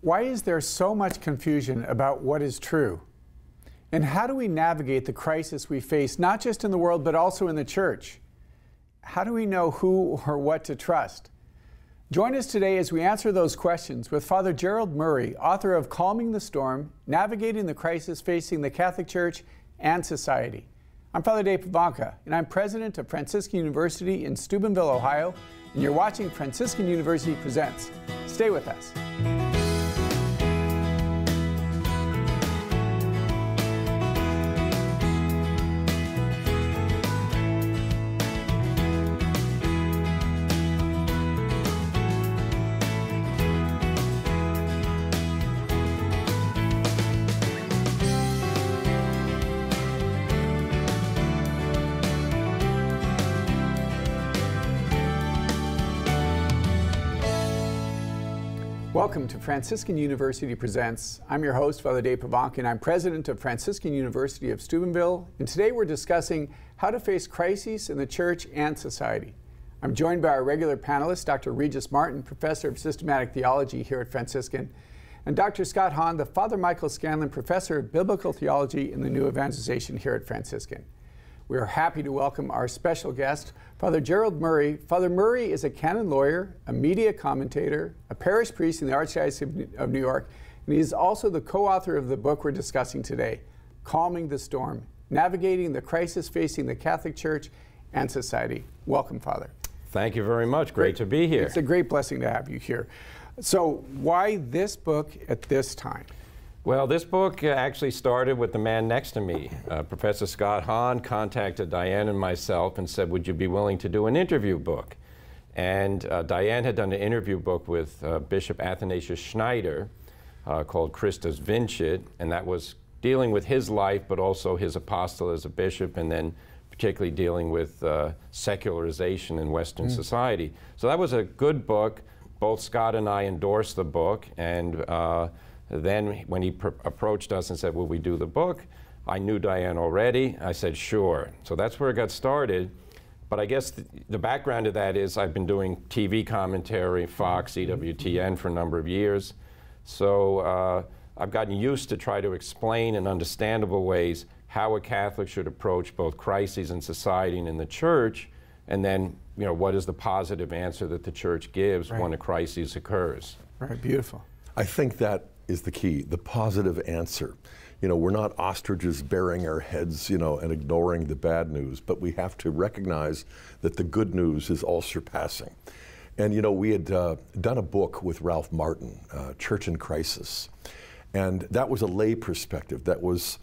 Why is there so much confusion about what is true? And how do we navigate the crisis we face, not just in the world, but also in the church? How do we know who or what to trust? Join us today as we answer those questions with Father Gerald Murray, author of Calming the Storm Navigating the Crisis Facing the Catholic Church and Society. I'm Father Dave Pivonka, and I'm president of Franciscan University in Steubenville, Ohio, and you're watching Franciscan University Presents. Stay with us. Franciscan University Presents. I'm your host, Father Dave and I'm president of Franciscan University of Steubenville. And today we're discussing how to face crises in the church and society. I'm joined by our regular panelist, Dr. Regis Martin, professor of systematic theology here at Franciscan, and Dr. Scott Hahn, the Father Michael Scanlon professor of biblical theology in the New Evangelization here at Franciscan. We are happy to welcome our special guest, Father Gerald Murray. Father Murray is a canon lawyer, a media commentator, a parish priest in the Archdiocese of New York, and he is also the co author of the book we're discussing today, Calming the Storm Navigating the Crisis Facing the Catholic Church and Society. Welcome, Father. Thank you very much. Great, great to be here. It's a great blessing to have you here. So, why this book at this time? Well, this book uh, actually started with the man next to me. Uh, Professor Scott Hahn contacted Diane and myself and said, Would you be willing to do an interview book? And uh, Diane had done an interview book with uh, Bishop Athanasius Schneider uh, called Christus Vincit, and that was dealing with his life, but also his apostle as a bishop, and then particularly dealing with uh, secularization in Western mm. society. So that was a good book. Both Scott and I endorsed the book, and then, when he pr- approached us and said, Will we do the book? I knew Diane already. I said, Sure. So that's where it got started. But I guess the, the background of that is I've been doing TV commentary, Fox, EWTN for a number of years. So uh, I've gotten used to try to explain in understandable ways how a Catholic should approach both crises in society and in the church, and then you know what is the positive answer that the church gives right. when a crisis occurs. Right, beautiful. I think that is the key, the positive answer. You know, we're not ostriches burying our heads, you know, and ignoring the bad news, but we have to recognize that the good news is all surpassing. And, you know, we had uh, done a book with Ralph Martin, uh, Church in Crisis. And that was a lay perspective that was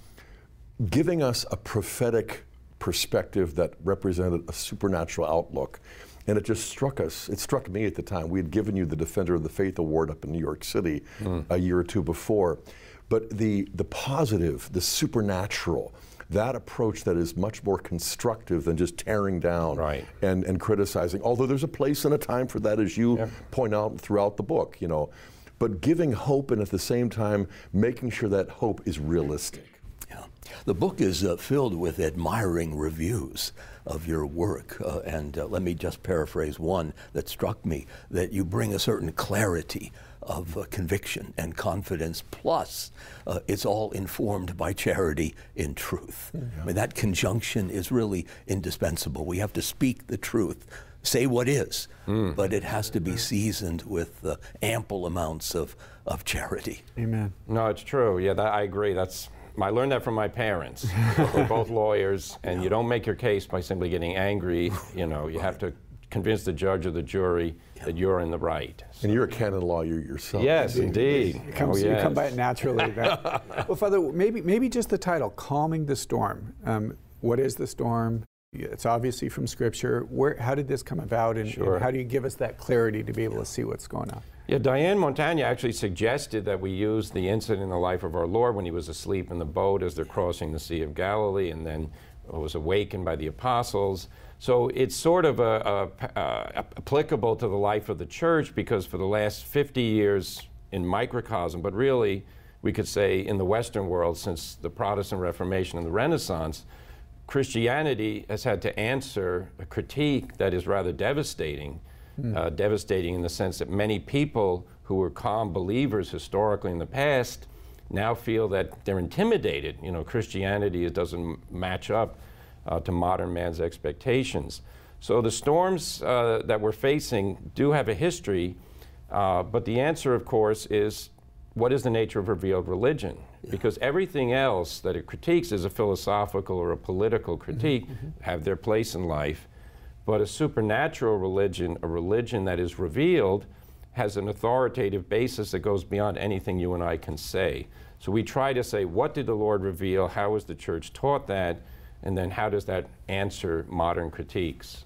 giving us a prophetic perspective that represented a supernatural outlook. And it just struck us, it struck me at the time. We had given you the Defender of the Faith Award up in New York City mm. a year or two before. But the, the positive, the supernatural, that approach that is much more constructive than just tearing down right. and, and criticizing. Although there's a place and a time for that, as you point out throughout the book, you know. But giving hope and at the same time making sure that hope is realistic. The book is uh, filled with admiring reviews of your work. Uh, and uh, let me just paraphrase one that struck me that you bring a certain clarity of uh, conviction and confidence, plus uh, it's all informed by charity in truth. Yeah. I mean, that conjunction is really indispensable. We have to speak the truth. Say what is, mm. but it has to be seasoned with uh, ample amounts of, of charity. Amen. No, it's true. Yeah, that, I agree. That's I learned that from my parents. They're both lawyers, and you don't make your case by simply getting angry. You know, you have to convince the judge or the jury that you're in the right. And you're a canon lawyer yourself. Yes, indeed. It comes, oh, yes. You come by it naturally. well, Father, maybe maybe just the title, "Calming the Storm." Um, what is the storm? It's obviously from Scripture. Where, how did this come about, and, sure. and how do you give us that clarity to be able to see what's going on? Yeah, Diane Montagna actually suggested that we use the incident in the life of our Lord when he was asleep in the boat as they're crossing the Sea of Galilee and then was awakened by the apostles. So it's sort of a, a, a, applicable to the life of the church because for the last 50 years in microcosm, but really we could say in the Western world since the Protestant Reformation and the Renaissance, Christianity has had to answer a critique that is rather devastating mm. uh, devastating in the sense that many people who were calm believers historically in the past now feel that they're intimidated. You know, Christianity doesn't match up uh, to modern man's expectations. So the storms uh, that we're facing do have a history, uh, but the answer, of course, is what is the nature of revealed religion? Yeah. Because everything else that it critiques is a philosophical or a political critique, mm-hmm. have their place in life. But a supernatural religion, a religion that is revealed, has an authoritative basis that goes beyond anything you and I can say. So we try to say, what did the Lord reveal? How was the church taught that? And then how does that answer modern critiques?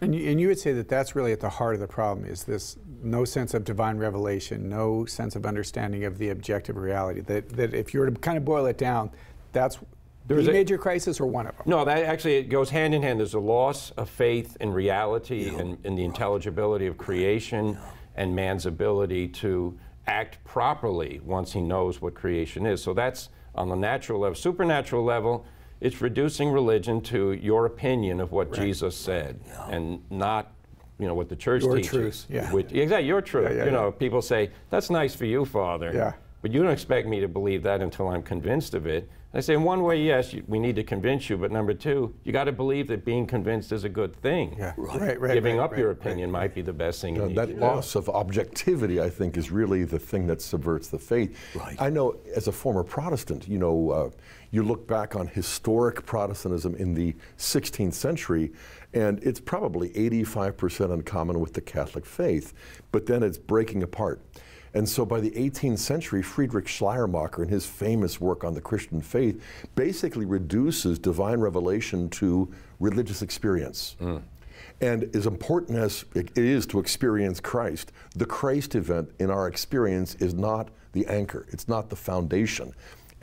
And you, and you would say that that's really at the heart of the problem is this no sense of divine revelation, no sense of understanding of the objective reality. That, that if you were to kind of boil it down, that's there's the a major crisis or one of them? No, that actually it goes hand in hand. There's a loss of faith in reality yeah. and in the intelligibility of creation. Yeah and man's ability to act properly once he knows what creation is. So that's on the natural level. Supernatural level, it's reducing religion to your opinion of what right. Jesus said yeah. and not you know what the church your teaches. Truth. Yeah. Which, exactly, your truth. Yeah, yeah, you know, people say, that's nice for you, Father. Yeah. But you don't expect me to believe that until I'm convinced of it. I say, in one way, yes, you, we need to convince you, but number two, you got to believe that being convinced is a good thing. Yeah, right, right. right Giving right, up right, your opinion might be the best thing. You that loss of objectivity, I think, is really the thing that subverts the faith. Right. I know, as a former Protestant, you know, uh, you look back on historic Protestantism in the 16th century, and it's probably 85% in common with the Catholic faith, but then it's breaking apart. And so by the 18th century, Friedrich Schleiermacher, in his famous work on the Christian faith, basically reduces divine revelation to religious experience. Mm. And as important as it is to experience Christ, the Christ event in our experience is not the anchor, it's not the foundation.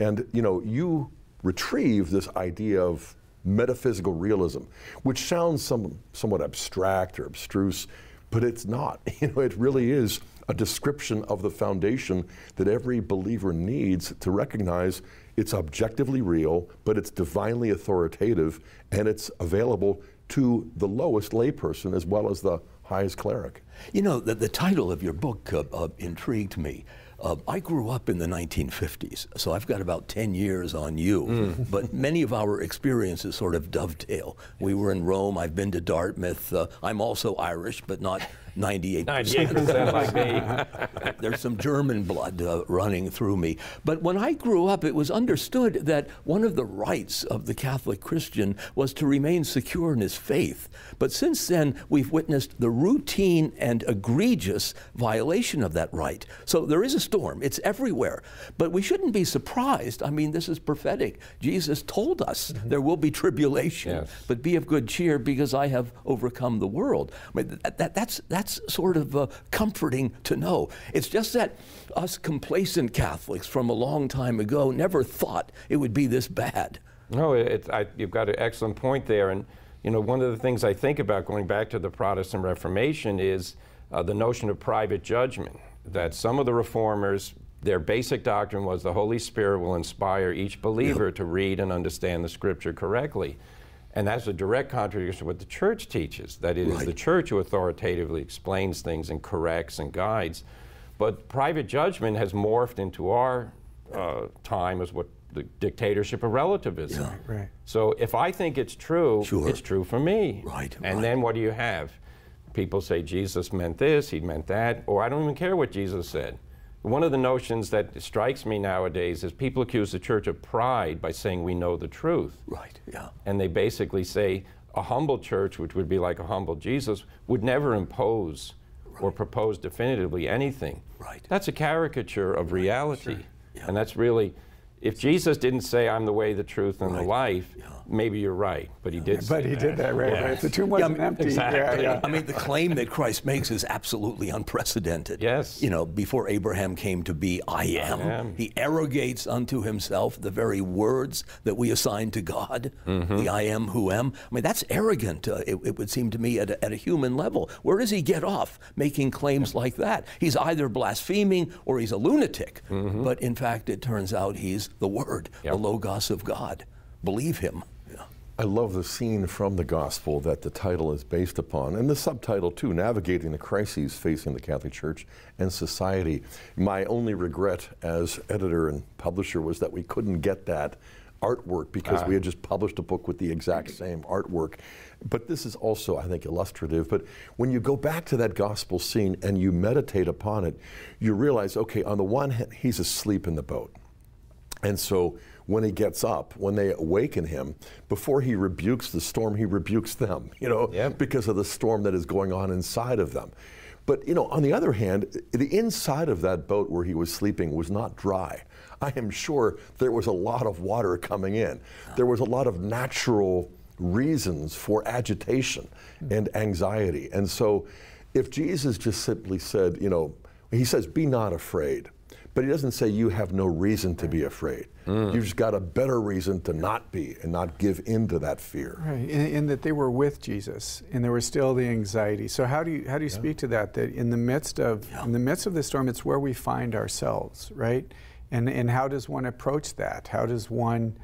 And you know, you retrieve this idea of metaphysical realism, which sounds some, somewhat abstract or abstruse, but it's not. You know, it really is a description of the foundation that every believer needs to recognize it's objectively real, but it's divinely authoritative, and it's available to the lowest layperson as well as the highest cleric. You know, the, the title of your book uh, uh, intrigued me. Uh, I grew up in the 1950s, so I've got about 10 years on you. Mm. But many of our experiences sort of dovetail. We were in Rome, I've been to Dartmouth. Uh, I'm also Irish, but not 98%. 98% like me. There's some German blood uh, running through me. But when I grew up, it was understood that one of the rights of the Catholic Christian was to remain secure in his faith. But since then, we've witnessed the routine and egregious violation of that right. So there is a storm, it's everywhere. But we shouldn't be surprised. I mean, this is prophetic. Jesus told us mm-hmm. there will be tribulation, yes. but be of good cheer because I have overcome the world. I mean, that, that, that's, that's that's sort of uh, comforting to know. It's just that us complacent Catholics from a long time ago never thought it would be this bad. No, it, I, you've got an excellent point there. And, you know, one of the things I think about going back to the Protestant Reformation is uh, the notion of private judgment, that some of the reformers their basic doctrine was the Holy Spirit will inspire each believer to read and understand the Scripture correctly. And that's a direct contradiction to what the church teaches, that it right. is the church who authoritatively explains things and corrects and guides. But private judgment has morphed into our uh, time as what the dictatorship of relativism. Yeah, right. So if I think it's true, sure. it's true for me. Right. And right. then what do you have? People say Jesus meant this, he meant that, or I don't even care what Jesus said. One of the notions that strikes me nowadays is people accuse the church of pride by saying we know the truth. Right, yeah. And they basically say a humble church, which would be like a humble Jesus, would never impose right. or propose definitively anything. Right. That's a caricature of right. reality. Sure. Yeah. And that's really if Jesus didn't say, I'm the way, the truth, and right. the life, yeah. Maybe you're right. But he did But he that. did that, right, right. The tomb wasn't yeah, empty. Exactly. Yeah, I mean, the claim that Christ makes is absolutely unprecedented. Yes. You know, before Abraham came to be, I am. I am. He arrogates unto himself the very words that we assign to God, mm-hmm. the I am who am. I mean, that's arrogant, uh, it, it, would seem to me, at a, at a human level. Where does he get off making claims like that? He's either blaspheming or he's a lunatic. Mm-hmm. But in fact, it turns out he's the Word, yep. the Logos of God. Believe him. I love the scene from the gospel that the title is based upon, and the subtitle too Navigating the Crises Facing the Catholic Church and Society. My only regret as editor and publisher was that we couldn't get that artwork because we had ah. just published a book with the exact same artwork. But this is also, I think, illustrative. But when you go back to that gospel scene and you meditate upon it, you realize okay, on the one hand, he's asleep in the boat. And so when he gets up, when they awaken him, before he rebukes the storm, he rebukes them, you know, Yep. because of the storm that is going on inside of them. But, you know, on the other hand, the inside of that boat where he was sleeping was not dry. I am sure there was a lot of water coming in. There was a lot of natural reasons for agitation and anxiety. And so if Jesus just simply said, you know, he says, be not afraid. But he doesn't say you have no reason to be afraid. You've just got a better reason to not be and not give in to that fear. Right, in, in that they were with Jesus, and there was still the anxiety. So how do you how do you speak to that? That in the midst of in the midst of the storm, it's where we find ourselves, right? And and how does one approach that? How does one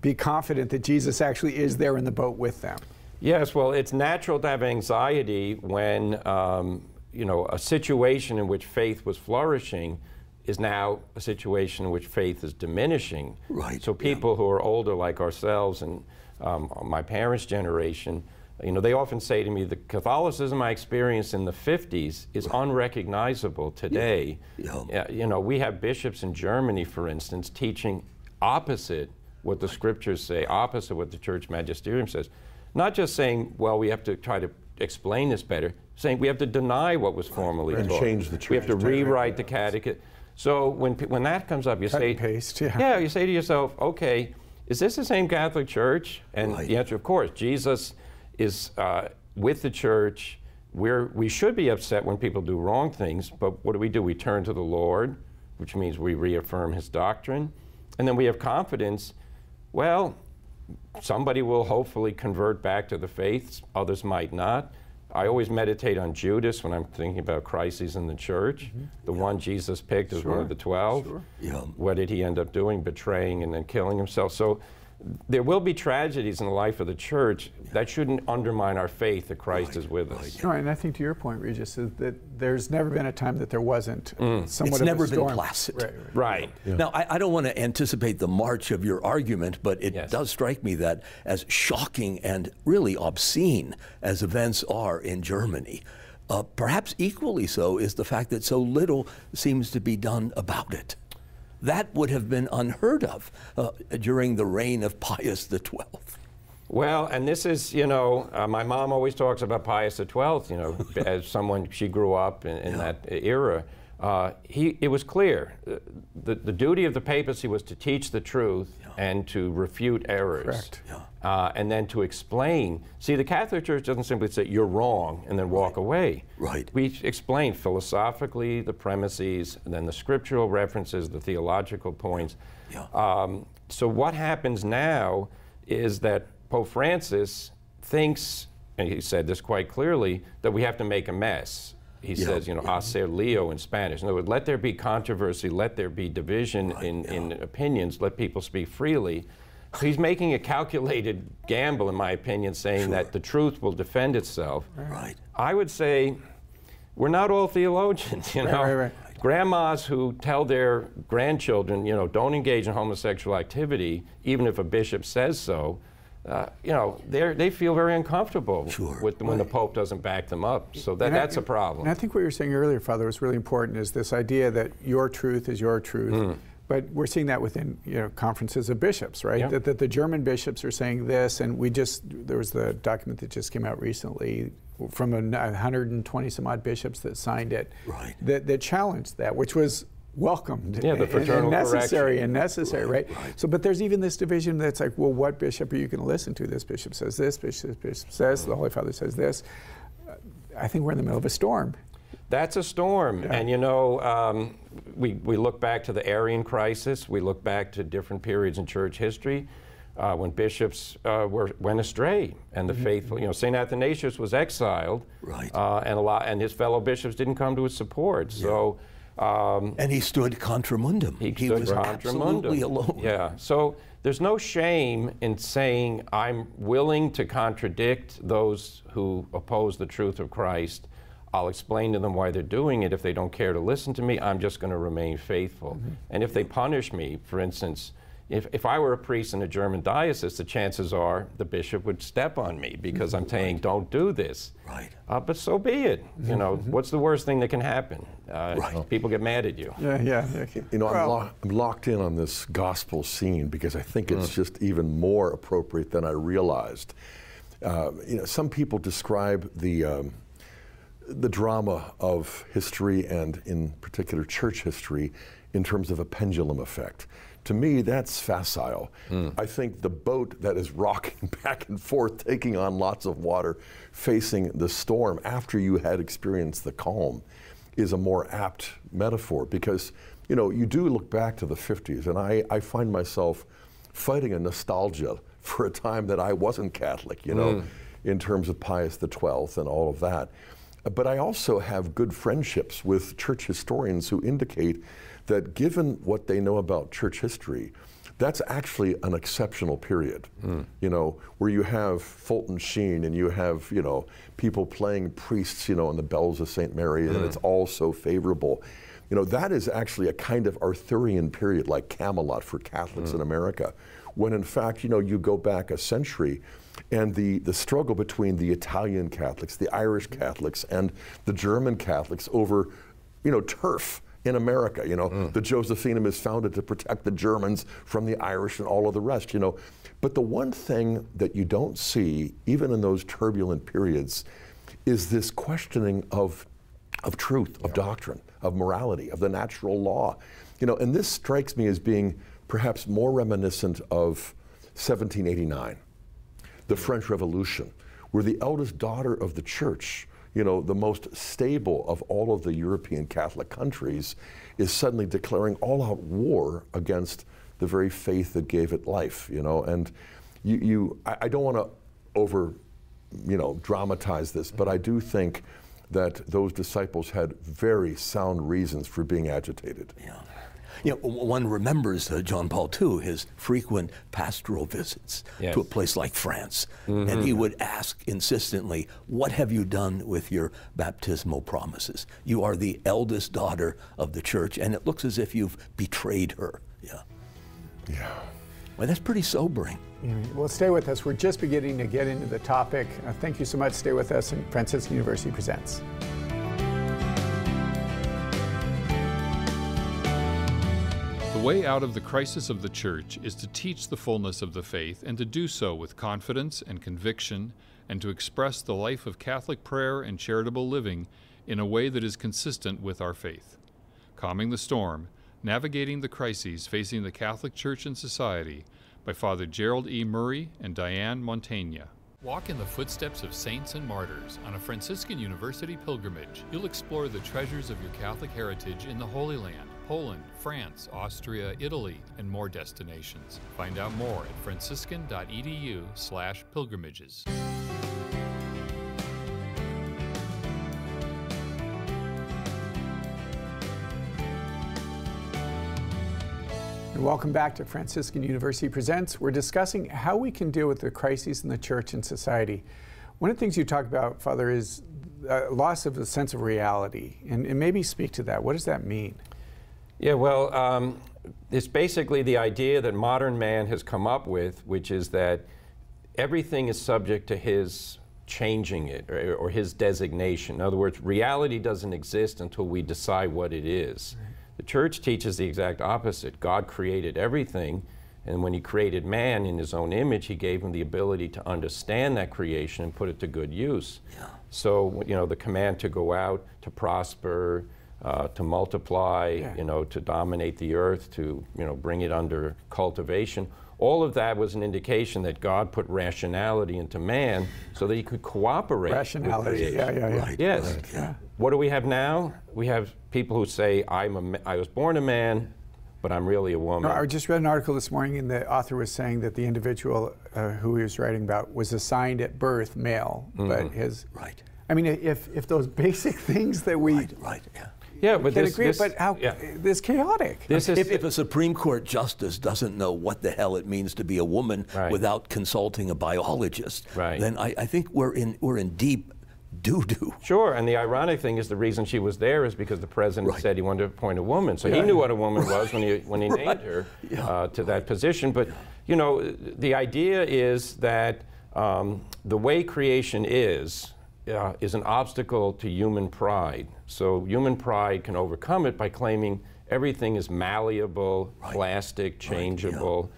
be confident that Jesus actually is there in the boat with them? Yes, well, it's natural to have anxiety when um, you know a situation in which faith was flourishing is now a situation in which faith is diminishing. Right, So yeah. people who are older, like ourselves and um, my parents' generation, you know, they often say to me, the Catholicism I experienced in the 50s is unrecognizable today. Yeah. Yeah, you know, we have bishops in Germany, for instance, teaching opposite what the scriptures say, opposite what the church magisterium says. Not just saying, well, we have to try to explain this better, saying we have to deny what was formerly And taught. change the church. We have to rewrite the catechism. So when, when that comes up, you Cut say, paste, yeah. yeah, you say to yourself, okay, is this the same Catholic Church? And Right. the answer, of course, Jesus is uh, with the church. We're, we should be upset when people do wrong things, but what do we do? We turn to the Lord, which means we reaffirm his doctrine. And then we have confidence. Well, somebody will hopefully convert back to the faith, others might not. I always meditate on Judas when I'm thinking about crises in the church. Mm-hmm. The one Jesus picked as one of the 12. Yeah. What did he end up doing? Betraying and then killing himself. So there will be tragedies in the life of the church that shouldn't undermine our faith that Christ is with us. No, and I think to your point, Regis, is that there's never been a time that there wasn't somewhat It's of a never been placid. Right, right. Right. Now, I, I don't want to anticipate the march of your argument, but it Yes. does strike me that as shocking and really obscene as events are in Germany, uh, perhaps equally so is the fact that so little seems to be done about it. That would have been unheard of uh, during the reign of Pius XII. Well, and this is, you know, uh, my mom always talks about Pius XII, you know, as someone, she grew up in, in that era. Uh, he, it was clear. uh, The, the duty of the papacy was to teach the truth and to refute errors. Correct. Uh, and then to explain. See, the Catholic Church doesn't simply say, you're wrong, and then walk away. Right. We explain philosophically the premises, and then the scriptural references, the theological points. Yeah. Um, so what happens now is that Pope Francis thinks, and he said this quite clearly, that we have to make a mess. He Yeah, says, you know, hacer lío in Spanish. In other words, let there be controversy, let there be division in, in opinions, let people speak freely. He's making a calculated gamble, in my opinion, saying that the truth will defend itself. Right. I would say we're not all theologians, you know. right, right. Grandmas who tell their grandchildren, you know, don't engage in homosexual activity, even if a bishop says so. Uh, you know, they they feel very uncomfortable Sure, with when the Pope doesn't back them up. So that, I- that's a problem. And I think what you were saying earlier, Father, was really important is this idea that your truth is your truth. Hmm. But we're seeing that within you know conferences of bishops, right? That, that the German bishops are saying this, and we just there was the document that just came out recently from a n- 120 some odd bishops that signed it, Right. That, that challenged that, which was welcomed Yeah, the fraternal and necessary correction. and necessary, right, So, but there's even this division that's like, well, what bishop are you going to listen to? This bishop says this, bishop, bishop says, the Holy Father says this. Uh, I think we're in the middle of a storm. That's a storm. And you know, um, we, we look back to the Arian crisis, we look back to different periods in church history uh, when bishops uh, were, went astray and the faithful, you know, St. Athanasius was exiled. Right. Uh, and, a lot, and his fellow bishops didn't come to his support. So Um, and he stood contra mundum. he, he was absolutely alone. Yeah. So there's no shame in saying I'm willing to contradict those who oppose the truth of Christ. I'll explain to them why they're doing it. If they don't care to listen to me, I'm just going to remain faithful. Mm-hmm. And if they punish me, for instance, if, if I were a priest in a German diocese, the chances are the bishop would step on me because I'm saying, don't do this. Right. Uh, but so be it. You know, what's the worst thing that can happen? Uh, Right. People get mad at you. Yeah, yeah. yeah. You know, I'm, lo- I'm locked in on this gospel scene because I think it's just even more appropriate than I realized. Uh, you know, some people describe the um, the drama of history and, in particular, church history, in terms of a pendulum effect. To me, that's facile. Hmm. I think the boat that is rocking back and forth, taking on lots of water, facing the storm after you had experienced the calm, is a more apt metaphor because you know you do look back to the 50s and I, I find myself fighting a nostalgia for a time that I wasn't Catholic, you know, hmm. in terms of Pius XII and all of that. But I also have good friendships with church historians who indicate that given what they know about church history, that's actually an exceptional period. Hmm. You know, where you have Fulton Sheen and you have, you know, people playing priests, you know, on the bells of St. Mary, and hmm. it's all so favorable. You know, that is actually a kind of Arthurian period like Camelot for Catholics hmm. in America, when in fact, you know, you go back a century and the, the struggle between the Italian Catholics, the Irish mm. Catholics, and the German Catholics over, you know, turf in America. You know, mm. the Josephinum is founded to protect the Germans from the Irish and all of the rest. You know, but the one thing that you don't see, even in those turbulent periods, is this questioning of of truth, of doctrine, of morality, of the natural law. You know, and this strikes me as being perhaps more reminiscent of 1789 the French Revolution, where the eldest daughter of the church, you know, the most stable of all of the European Catholic countries, is suddenly declaring all out war against the very faith that gave it life, you know. And you, you I, I don't want to over, you know, dramatize this, but I do think that those disciples had very sound reasons for being agitated. Yeah. You know, one remembers uh, John Paul II, his frequent pastoral visits Yes. to a place like France. And he would ask insistently, What have you done with your baptismal promises? You are the eldest daughter of the church, and it looks as if you've betrayed her. Yeah. Yeah. Well, that's pretty sobering. Well, stay with us. We're just beginning to get into the topic. Uh, thank you so much. Stay with us, and Franciscan University presents. Way out of the crisis of the church is to teach the fullness of the faith and to do so with confidence and conviction and to express the life of Catholic prayer and charitable living in a way that is consistent with our faith. Calming the Storm Navigating the Crises Facing the Catholic Church and Society by Father Gerald E. Murray and Diane Montagna. Walk in the footsteps of saints and martyrs on a Franciscan University pilgrimage. You'll explore the treasures of your Catholic heritage in the Holy Land, Poland, France, Austria, Italy, and more destinations. Find out more at franciscan.edu/slash pilgrimages. Welcome back to Franciscan University Presents. We're discussing how we can deal with the crises in the church and society. One of the things you talk about, Father, is uh, loss of a sense of reality. And, and maybe speak to that. What does that mean? Yeah, well, um, it's basically the idea that modern man has come up with, which is that everything is subject to his changing it or, or his designation. In other words, reality doesn't exist until we decide what it is. The church teaches the exact opposite. God created everything, and when He created man in His own image, He gave him the ability to understand that creation and put it to good use. So, you know, the command to go out, to prosper, uh, to multiply, Yeah. you know, to dominate the earth, to, you know, bring it under cultivation. All of that was an indication that God put rationality into man so that he could cooperate. Rationality. creation. Yeah, yeah, yeah. Right. Yes. right, yeah. What do we have now? We have people who say, I'm a ma- I was born a man, but I'm really a woman. No, I just read an article this morning, and the author was saying that the individual uh, who he was writing about was assigned at birth male, but his. Right. I mean, if, if those basic things that we Right, right, yeah. Yeah, but can this- agree, this- but how yeah. this chaotic. This is If, if a Supreme Court justice doesn't know what the hell it means to be a woman Right. without consulting a biologist, Right. then I, I think we're in we're in deep doo doo. Sure, and the ironic thing is the reason she was there is because the president Right. said he wanted to appoint a woman. So he knew what a woman was when he when he named her uh, to that position. But you know, the idea is that um, the way creation is uh, is an obstacle to human pride. So human pride can overcome it by claiming everything is malleable, plastic, changeable.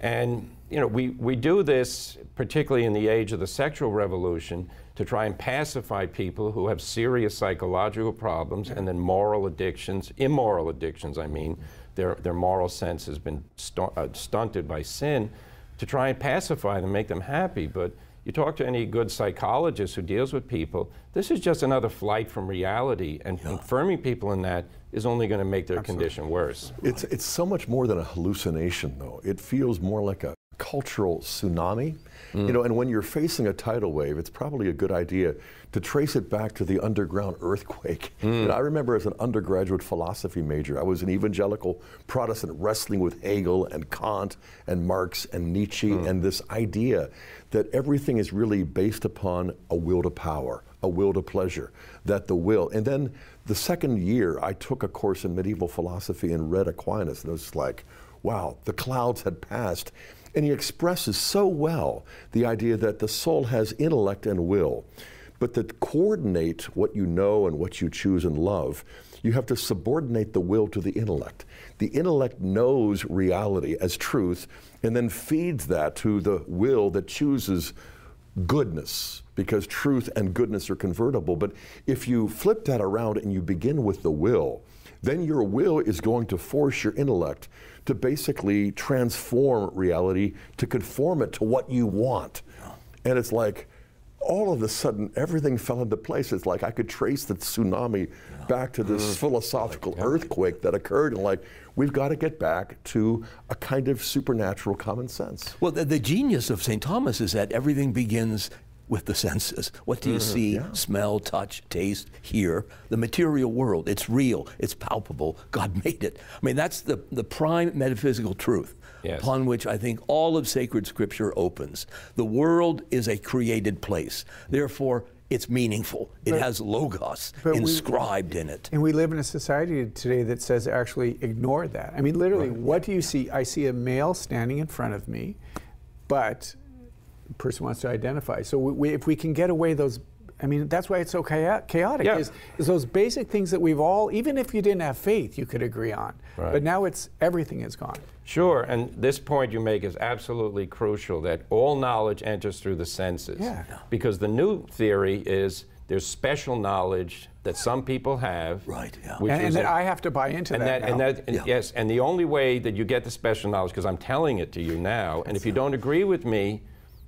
And you know, we, we do this particularly in the age of the sexual revolution to try and pacify people who have serious psychological problems and then moral addictions, immoral addictions, I mean. Their, their moral sense has been stu- uh, stunted by sin to try and pacify them, make them happy. But you talk to any good psychologist who deals with people, this is just another flight from reality, and confirming people in that is only going to make their condition worse. It's, it's so much more than a hallucination, though. It feels more like a cultural tsunami. You mm. know, and when you're facing a tidal wave, it's probably a good idea to trace it back to the underground earthquake. Mm. You know, I remember as an undergraduate philosophy major, I was an evangelical Protestant wrestling with Hegel and Kant and Marx and Nietzsche mm. and this idea that everything is really based upon a will to power, a will to pleasure, that the will. And then the second year, I took a course in medieval philosophy and read Aquinas, and it was like, wow, the clouds had passed. And he expresses so well the idea that the soul has intellect and will, but that coordinate what you know and what you choose and love, you have to subordinate the will to the intellect. The intellect knows reality as truth and then feeds that to the will that chooses goodness because truth and goodness are convertible. But if you flip that around and you begin with the will, then your will is going to force your intellect to basically transform reality to conform it to what you want. And it's like all of a sudden everything fell into place. It's like I could trace the tsunami back to this mm-hmm. philosophical earthquake that occurred and like we've got to get back to a kind of supernatural common sense. Well, the, the genius of St. Thomas is that everything begins with the senses. What do you mm-hmm. see, smell, touch, taste, hear? The material world. It's real, it's palpable. God made it. I mean, that's the, the prime metaphysical truth Yes. upon which I think all of sacred scripture opens. The world is a created place. Therefore, it's meaningful. It has logos but we- inscribed in it. And we live in a society today that says actually ignore that. I mean, literally, what do you see? I see a male standing in front of me, but the person wants to identify. So we, we, if we can get away those, I mean, that's why it's so chaotic. Yeah. Is, is those basic things that we've all, even if you didn't have faith, you could agree on. Right. But now it's everything is gone. Sure, and this point you make is absolutely crucial that all knowledge enters through the senses. Yeah. Because the new theory is there's special knowledge that some people have. Right, yeah. which And, and is that a- I have to buy into and that. that, and that and Yeah. yes, and the only way that you get the special knowledge, because I'm telling it to you now, and if you don't agree with me,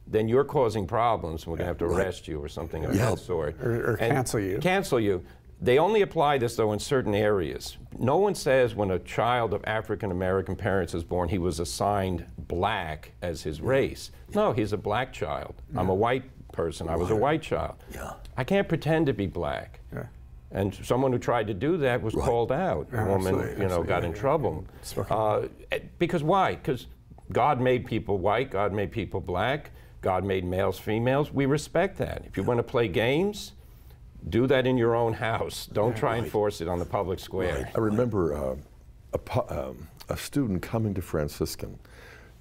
then you're causing problems, and we're going to have to arrest you or something of Yeah. that sort. Or- or cancel you. Cancel you. They only apply this, though, in certain areas. No one says when a child of African American parents is born, he was assigned black as his race. No, he's a black child. I'm a white person. I was a white child. Yeah. I can't pretend to be black. Yeah. And someone who tried to do that was called out. A Yeah, woman, absolutely, you know, got in yeah, trouble. Uh, eh, because why? Because God made people white, God made people black, God made males, females. We respect that. If you want to play games, do that in your own house. Don't try and force it on the public square. I remember uh, a, pu- um, a student coming to Franciscan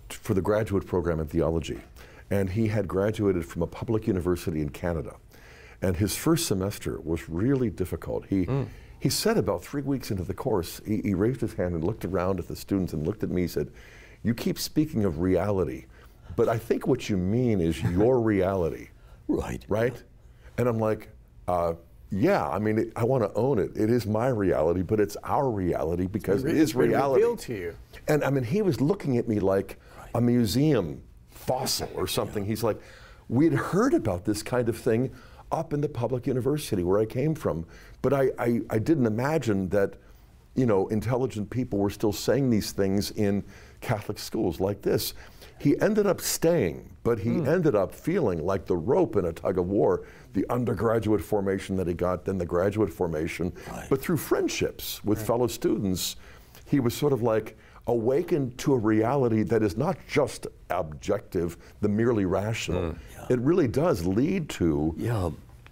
for the graduate program in theology, and he had graduated from a public university in Canada. And his first semester was really difficult. He, he said about three weeks into the course, he, he raised his hand and looked around at the students and looked at me and said, You keep speaking of reality, but I think what you mean is your reality Right. right? And I'm like, uh, yeah, I mean, I want to own it. It is my reality, but it's our reality because it is reality. revealed to you. And I mean, he was looking at me like a museum fossil or something. He's like, we'd heard about this kind of thing up in the public university where I came from, but I, I, I didn't imagine that you know, intelligent people were still saying these things in Catholic schools like this. He ended up staying, but he mm. ended up feeling like the rope in a tug of war, the undergraduate formation that he got, then the graduate formation. Right. But through friendships with right. fellow students, he was sort of like awakened to a reality that is not just objective, the merely rational. Mm. Yeah. It really does lead to yeah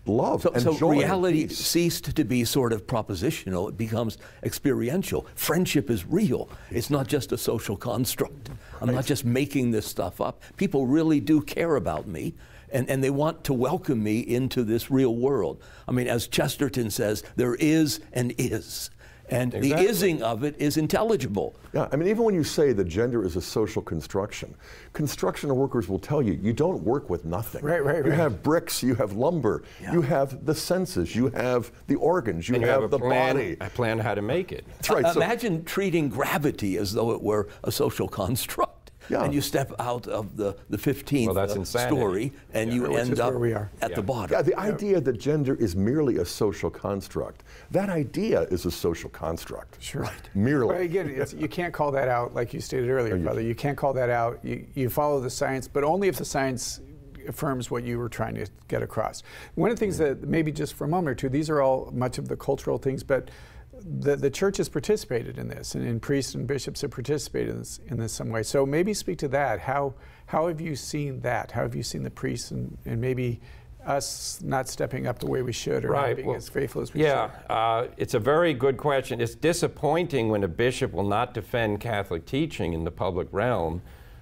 love so, and so reality ceased to be sort of propositional it becomes experiential friendship is real it's not just a social construct i'm right. not just making this stuff up. People really do care about me and, and they want to welcome me into this real world. I mean as chesterton says there is and is and exactly. the ising of it is intelligible. Yeah, I mean, even when you say that gender is a social construction, construction workers will tell you you don't work with nothing. Right, right, right. You have bricks, you have lumber, yeah. you have the senses, you have the organs, you, have, you have, the plan, body. I plan how to make it. That's right. Uh, so imagine treating gravity as though it were a social construct. Yeah. And you step out of the, the 15th well, that's story and yeah, you end up at yeah. the bottom. Yeah, the idea that gender is merely a social construct, that idea is a social construct. Sure. Right. Merely. But again, you can't call that out like you stated earlier, oh, you, Father. You can't call that out. You, you follow the science, but only if the science affirms what you were trying to get across. One of the things mm-hmm. that maybe just for a moment or two, these are all much of the cultural things, but the, the church has participated in this, and, and priests and bishops have participated in this, in this some way. So maybe speak to that. How, how have you seen that? How have you seen the priests and, and maybe us not stepping up the way we should or right. not being well, as faithful as we yeah, should? Yeah, uh, it's a very good question. It's disappointing when a bishop will not defend Catholic teaching in the public realm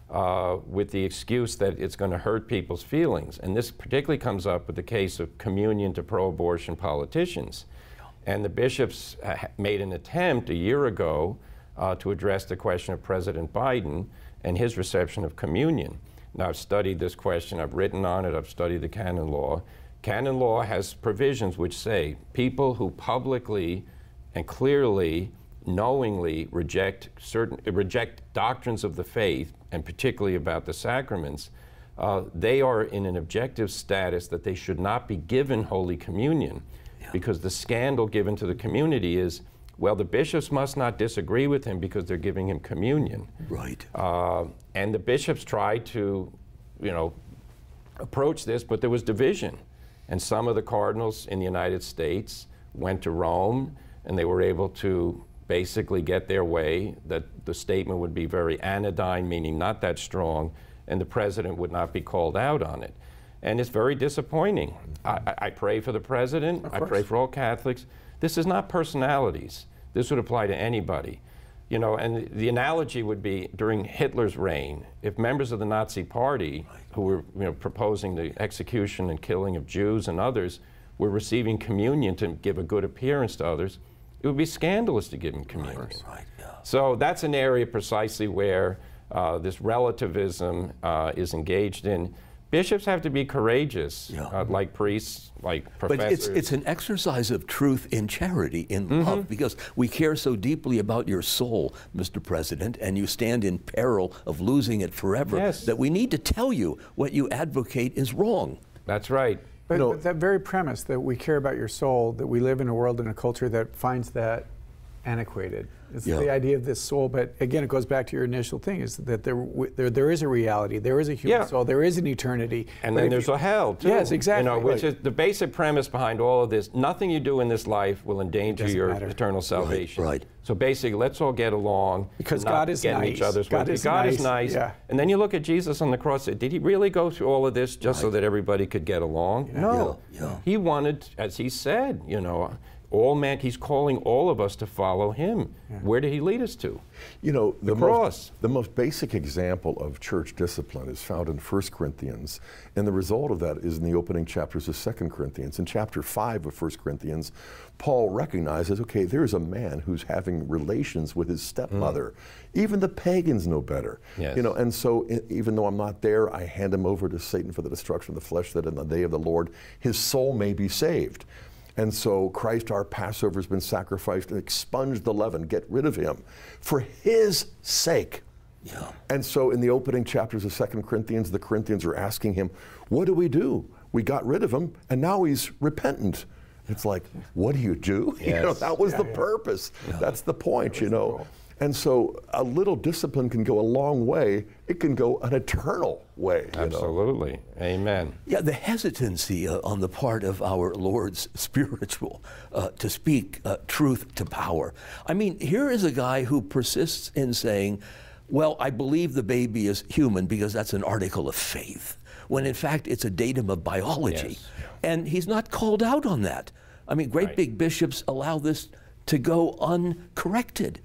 uh, with the excuse that it's going to hurt people's feelings. And this particularly comes up with the case of communion to pro abortion politicians. And the bishops made an attempt a year ago uh, to address the question of President Biden and his reception of communion. Now, I've studied this question, I've written on it, I've studied the canon law. Canon law has provisions which say people who publicly and clearly, knowingly reject certain reject doctrines of the faith, and particularly about the sacraments, uh, they are in an objective status that they should not be given Holy Communion because the scandal given to the community is well, the bishops must not disagree with him because they're giving him communion. Right. Uh, and the bishops tried to, you know, approach this, but there was division. And some of the cardinals in the United States went to Rome and they were able to basically get their way, that the statement would be very anodyne, meaning not that strong, and the president would not be called out on it and it's very disappointing. I, I pray for the president. I pray for all Catholics. This is not personalities. This would apply to anybody. You know, and the analogy would be during Hitler's reign, if members of the Nazi Party, who were you know, proposing the execution and killing of Jews and others, were receiving communion to give a good appearance to others, it would be scandalous to give them communion. Right, right, yeah. So that's an area precisely where uh, this relativism uh, is engaged in. Bishops have to be courageous, yeah. uh, like priests, like professors. But it's, it's an exercise of truth in charity, in mm-hmm. love, because we care so deeply about your soul, Mr. President, and you stand in peril of losing it forever, yes. that we need to tell you what you advocate is wrong. That's right. But, you know, but that very premise that we care about your soul, that we live in a world and a culture that finds that antiquated. It's yeah. the idea of this soul, but again, it goes back to your initial thing: is that there there, there is a reality, there is a human yeah. soul, there is an eternity, and then there's you, a hell too. Yes, exactly. You know, which right. is the basic premise behind all of this. Nothing you do in this life will endanger your matter. eternal salvation. Right, right. So basically, let's all get along because God is nice. Each other's God, is, God nice. is nice. Yeah. And then you look at Jesus on the cross. Did he really go through all of this just right. so that everybody could get along? Yeah. No. He wanted, as he said, you know all man he's calling all of us to follow him. Yeah. where did he lead us to? You know the, the cross. most, the most basic example of church discipline is found in 1 corinthians and the result of that is in the opening chapters of 2 corinthians. In chapter 5 of 1 corinthians paul recognizes okay there's a man who's having relations with his stepmother. Mm. even the pagans know better. Yes. you know and so even though i'm not there i hand him over to satan for the destruction of the flesh that in the day of the lord his soul may be saved and so Christ, our Passover, has been sacrificed and expunged the leaven, get rid of him for his sake. Yeah. And so in the opening chapters of Second Corinthians, the Corinthians are asking him, What do we do? We got rid of him, and now he's repentant. It's like, what do you do? You know, that was the purpose. That's the point, you know. And so a little discipline can go a long way. It can go an eternal way. you know. Absolutely. Amen. Yeah, the hesitancy uh, on the part of our Lord's spiritual uh, to speak uh, truth to power. I mean, here is a guy who persists in saying, Well, I believe the baby is human because that's an article of faith, when in fact it's a datum of biology. Yes. And he's not called out on that. I mean, great Right. big bishops allow this to go uncorrected.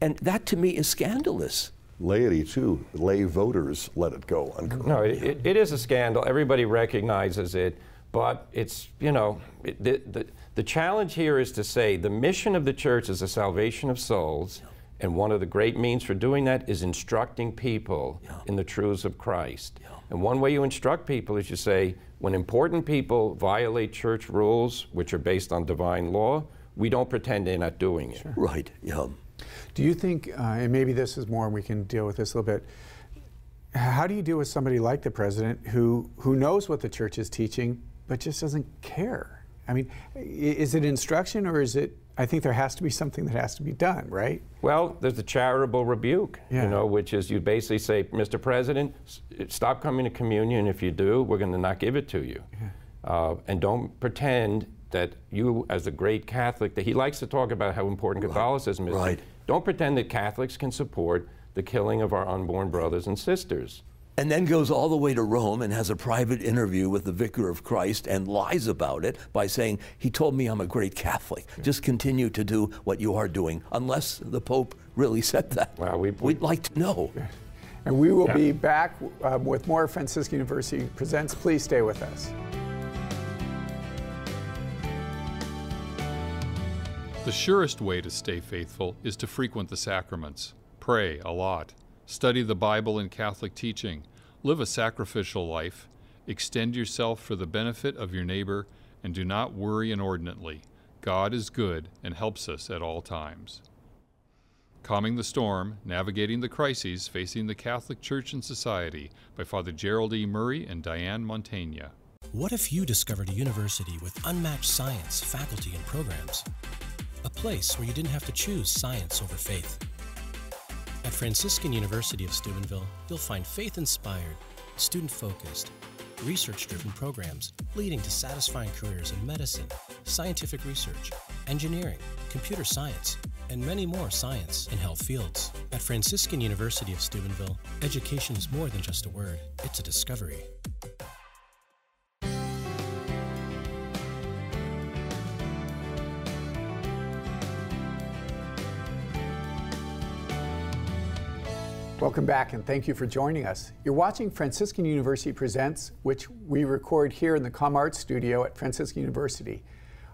And that to me is scandalous. Laity, too, lay voters let it go. uncorrected. No, it, it, it is a scandal. Everybody recognizes it, but it's, you know, it, the, the, the challenge here is to say the mission of the church is the salvation of souls, and one of the great means for doing that is instructing people in the truths of Christ. And one way you instruct people is you say, when important people violate church rules, which are based on divine law, we don't pretend they're not doing it. Right, yeah. Do you think, uh, and maybe this is more, and we can deal with this a little bit. How do you deal with somebody like the president who who knows what the church is teaching, but just doesn't care? I mean, is it instruction or is it? I think there has to be something that has to be done, right? Well, there's the charitable rebuke, Yeah. you know, which is you basically say, Mr. President, s- stop coming to communion. If you do, we're going to not give it to you. Uh, and don't pretend that you, as a great Catholic, that he likes to talk about how important Catholicism is. right. Don't pretend that Catholics can support the killing of our unborn brothers and sisters. and then goes all the way to Rome and has a private interview with the vicar of Christ and lies about it by saying, He told me I'm a great Catholic. Just continue to do what you are doing, unless the Pope really said that. Well, we- We'd like to know. And we will be back um, with more Franciscan University Presents. Please stay with us. The surest way to stay faithful is to frequent the sacraments, pray a lot, study the Bible and Catholic teaching, live a sacrificial life, extend yourself for the benefit of your neighbor, and do not worry inordinately. God is good and helps us at all times. Calming the Storm Navigating the Crises Facing the Catholic Church and Society by Father Gerald E. Murray and Diane Montagna. What if you discovered a university with unmatched science, faculty, and programs? Place where you didn't have to choose science over faith. At Franciscan University of Steubenville, you'll find faith inspired, student focused, research driven programs leading to satisfying careers in medicine, scientific research, engineering, computer science, and many more science and health fields. At Franciscan University of Steubenville, education is more than just a word, it's a discovery. Welcome back and thank you for joining us. You're watching Franciscan University Presents, which we record here in the ComArt studio at Franciscan University.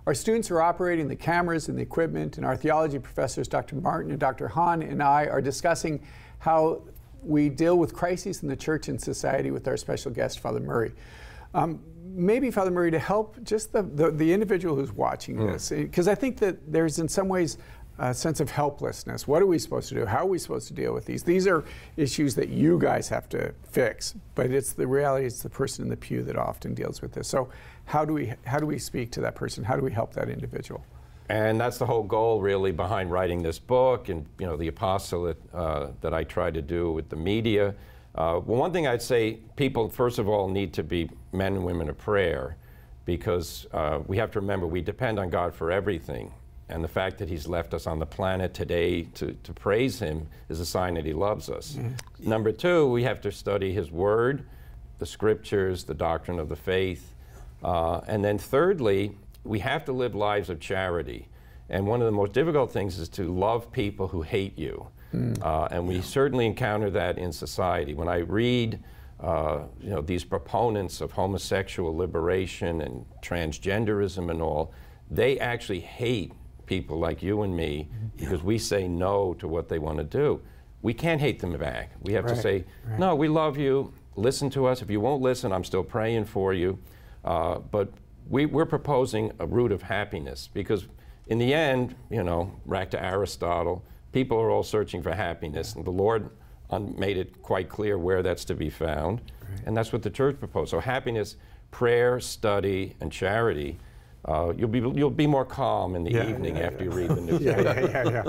Our students are operating the cameras and the equipment, and our theology professors, Dr. Martin and Dr. Hahn, and I are discussing how we deal with crises in the church and society with our special guest, Father Murray. Um, maybe, Father Murray, to help just the, the, the individual who's watching this, because I think that there's in some ways a sense of helplessness. What are we supposed to do? How are we supposed to deal with these? These are issues that you guys have to fix, but it's the reality. It's the person in the pew that often deals with this. So, how do we how do we speak to that person? How do we help that individual? And that's the whole goal, really, behind writing this book, and you know, the apostolate uh, that I try to do with the media. Uh, well, one thing I'd say, people first of all need to be men and women of prayer, because uh, we have to remember we depend on God for everything, and the fact that He's left us on the planet today to, to praise Him is a sign that He loves us. Number two, we have to study His Word, the Scriptures, the doctrine of the faith, uh, and then thirdly, we have to live lives of charity. And one of the most difficult things is to love people who hate you. Uh, and we certainly encounter that in society. When I read uh, you know, these proponents of homosexual liberation and transgenderism and all, they actually hate people like you and me because we say no to what they want to do. We can't hate them back. We have to say, right. no, we love you. Listen to us. If you won't listen, I'm still praying for you. Uh, but we, we're proposing a route of happiness because, in the end, you know, back to Aristotle, people are all searching for happiness, and the Lord un- made it quite clear where that's to be found, and that's what the church proposed. So, happiness, prayer, study, and charity. Uh, you'll be you'll be more calm in the Yeah, evening yeah, after yeah. you read the newspaper. yeah, yeah,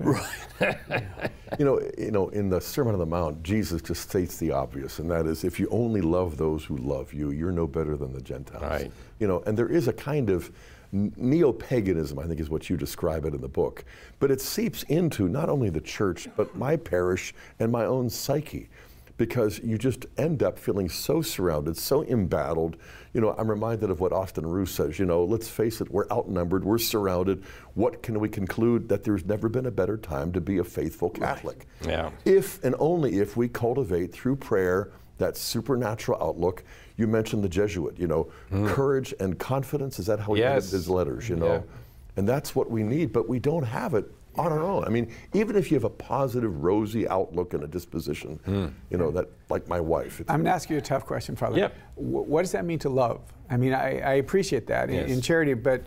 yeah, yeah. You know, you know, in the Sermon on the Mount, Jesus just states the obvious, and that is, if you only love those who love you, you're no better than the Gentiles. Right. You know, and there is a kind of neo-paganism, I think, is what you describe it in the book, but it seeps into not only the church, but my parish and my own psyche because you just end up feeling so surrounded, so embattled. You know, I'm reminded of what Austin Ruse says, you know, let's face it, we're outnumbered, we're surrounded. What can we conclude? That there's never been a better time to be a faithful Catholic. Yeah. If and only if we cultivate through prayer that supernatural outlook. You mentioned the Jesuit, you know, hmm. courage and confidence. Is that how he Yes. put his letters, you know? Yeah. And that's what we need, but we don't have it on our own. I mean, even if you have a positive, rosy outlook and a disposition, you know, that like my wife. it's- I'm going to ask you a tough question, Father. Yep. Wh- What does that mean to love? I mean, I, I appreciate that in, Yes. in charity, but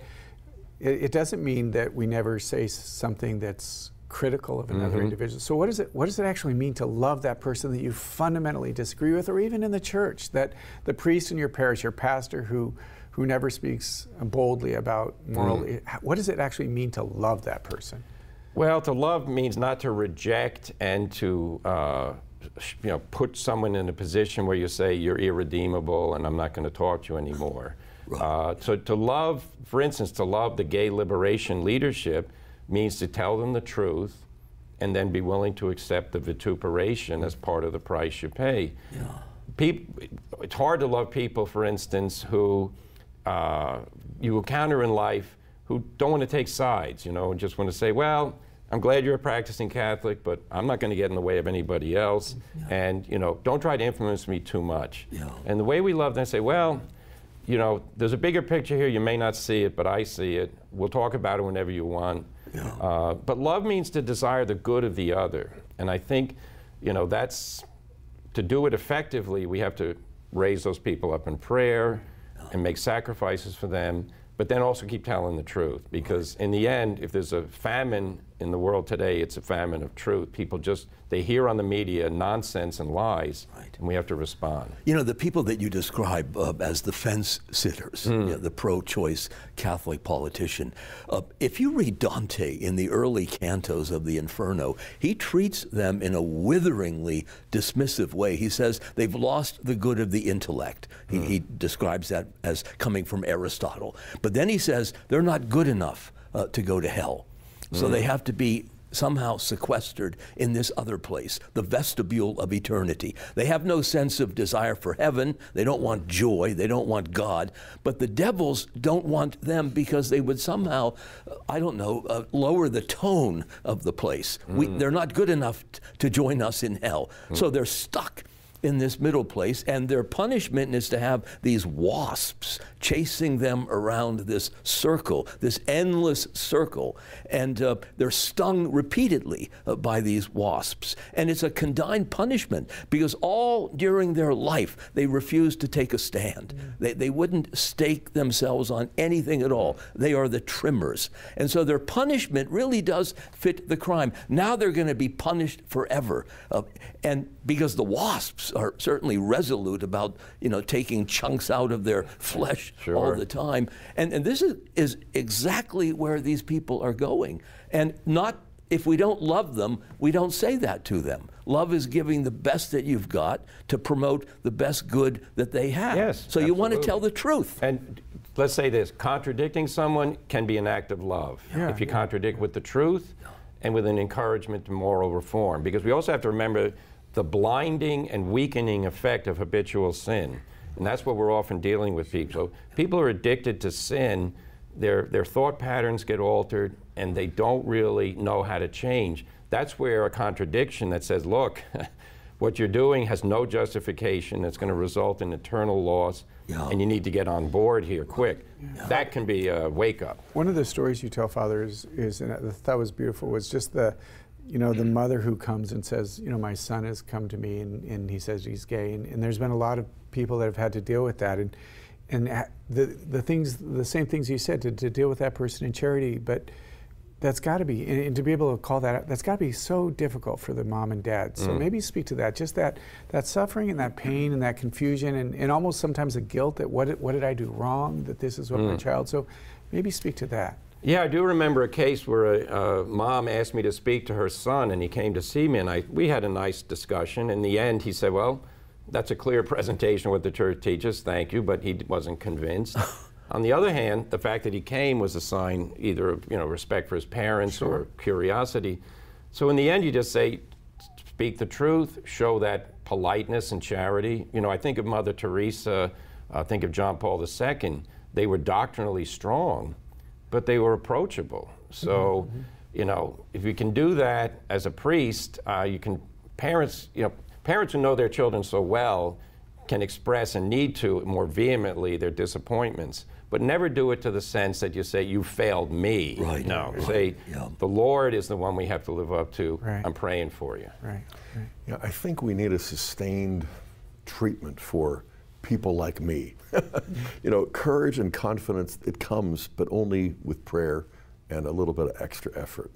it, it doesn't mean that we never say something that's critical of another Mm-hmm. individual. So, what, is it, what does it actually mean to love that person that you fundamentally disagree with, or even in the church, that the priest in your parish, your pastor who, who never speaks boldly about moral, Mm. what does it actually mean to love that person? Well, to love means not to reject and to uh, you know put someone in a position where you say you're irredeemable and I'm not going to talk to you anymore. Uh, so to love, for instance, to love the gay liberation leadership means to tell them the truth and then be willing to accept the vituperation as part of the price you pay. Peop- it's hard to love people, for instance, who uh, you encounter in life who don't want to take sides, you know, and just want to say, well, I'm glad you're a practicing Catholic, but I'm not going to get in the way of anybody else. And, you know, don't try to influence me too much. Yeah. And the way we love them, say, well, you know, there's a bigger picture here. You may not see it, but I see it. We'll talk about it whenever you want. Uh, but love means to desire the good of the other. And I think, you know, that's to do it effectively, we have to raise those people up in prayer and make sacrifices for them, but then also keep telling the truth. Because in the end, if there's a famine in the world today, it's a famine of truth. People just, they hear on the media nonsense and lies, Right. and we have to respond. You know, the people that you describe uh, as the fence sitters, you know, the pro choice Catholic politician, uh, if you read Dante in the early cantos of the Inferno, he treats them in a witheringly dismissive way. He says they've lost the good of the intellect. He, he describes that as coming from Aristotle. But then he says they're not good enough uh, to go to hell. So they have to be somehow sequestered in this other place, the vestibule of eternity. They have no sense of desire for heaven. They don't want joy. They don't want God. But the devils don't want them because they would somehow, I don't know, uh, lower the tone of the place. We, they're not good enough t- to join us in hell. So they're stuck in this middle place, and their punishment is to have these wasps chasing them around this circle, this endless circle, and uh, they're stung repeatedly uh, by these wasps. And it's a condign punishment because all during their life they refused to take a stand. They, they wouldn't stake themselves on anything at all. They are the trimmers. And so their punishment really does fit the crime. Now they're going to be punished forever. Uh, and because the wasps are certainly resolute about, you know, taking chunks out of their flesh all Sure. the time. And, and this is, is exactly where these people are going. And not, if we don't love them, we don't say that to them. Love is giving the best that you've got to promote the best good that they have. Yes, So you want to tell the truth. And let's say this contradicting someone can be an act of love. Yeah, if you yeah. contradict with the truth and with an encouragement to moral reform. Because we also have to remember the blinding and weakening effect of habitual sin. And that's what we're often dealing with people. So people are addicted to sin, their, their thought patterns get altered, and they don't really know how to change. That's where a contradiction that says, look, what you're doing has no justification, it's going to result in eternal loss, Yeah. and you need to get on board here quick. That can be a wake up. One of the stories you tell, Father, is, is and I thought was beautiful, was just the, you know, the mother who comes and says, you know, my son has come to me and, and he says he's gay. And, and there's been a lot of people that have had to deal with that. And, and the, the things, the same things you said, to, to deal with that person in charity. But that's got to be, and, to be able to call that, out, that's got to be so difficult for the mom and dad. So mm. maybe speak to that, just that that suffering and that pain and that confusion and, and almost sometimes the guilt that what did, what did I do wrong that this is what my mm. child. So maybe speak to that. Yeah, I do remember a case where a, a mom asked me to speak to her son, and he came to see me, and I, we had a nice discussion. In the end, he said, "Well, that's a clear presentation of what the church teaches. Thank you," but he wasn't convinced. On the other hand, the fact that he came was a sign either of you know respect for his parents or curiosity. So in the end, you just say, speak the truth, show that politeness and charity. You know, I think of Mother Teresa, I think of John Paul II. They were doctrinally strong, but they were approachable. So, you know, if you can do that as a priest, uh, you can parents, you know, parents who know their children so well can express and need to more vehemently their disappointments, but never do it to the sense that you say you failed me. Right, No, right, say yeah. the Lord is the one we have to live up to. Right. I'm praying for you. Right. right. Yeah, I think we need a sustained treatment for people like me. you know, courage and confidence, it comes, but only with prayer and a little bit of extra effort.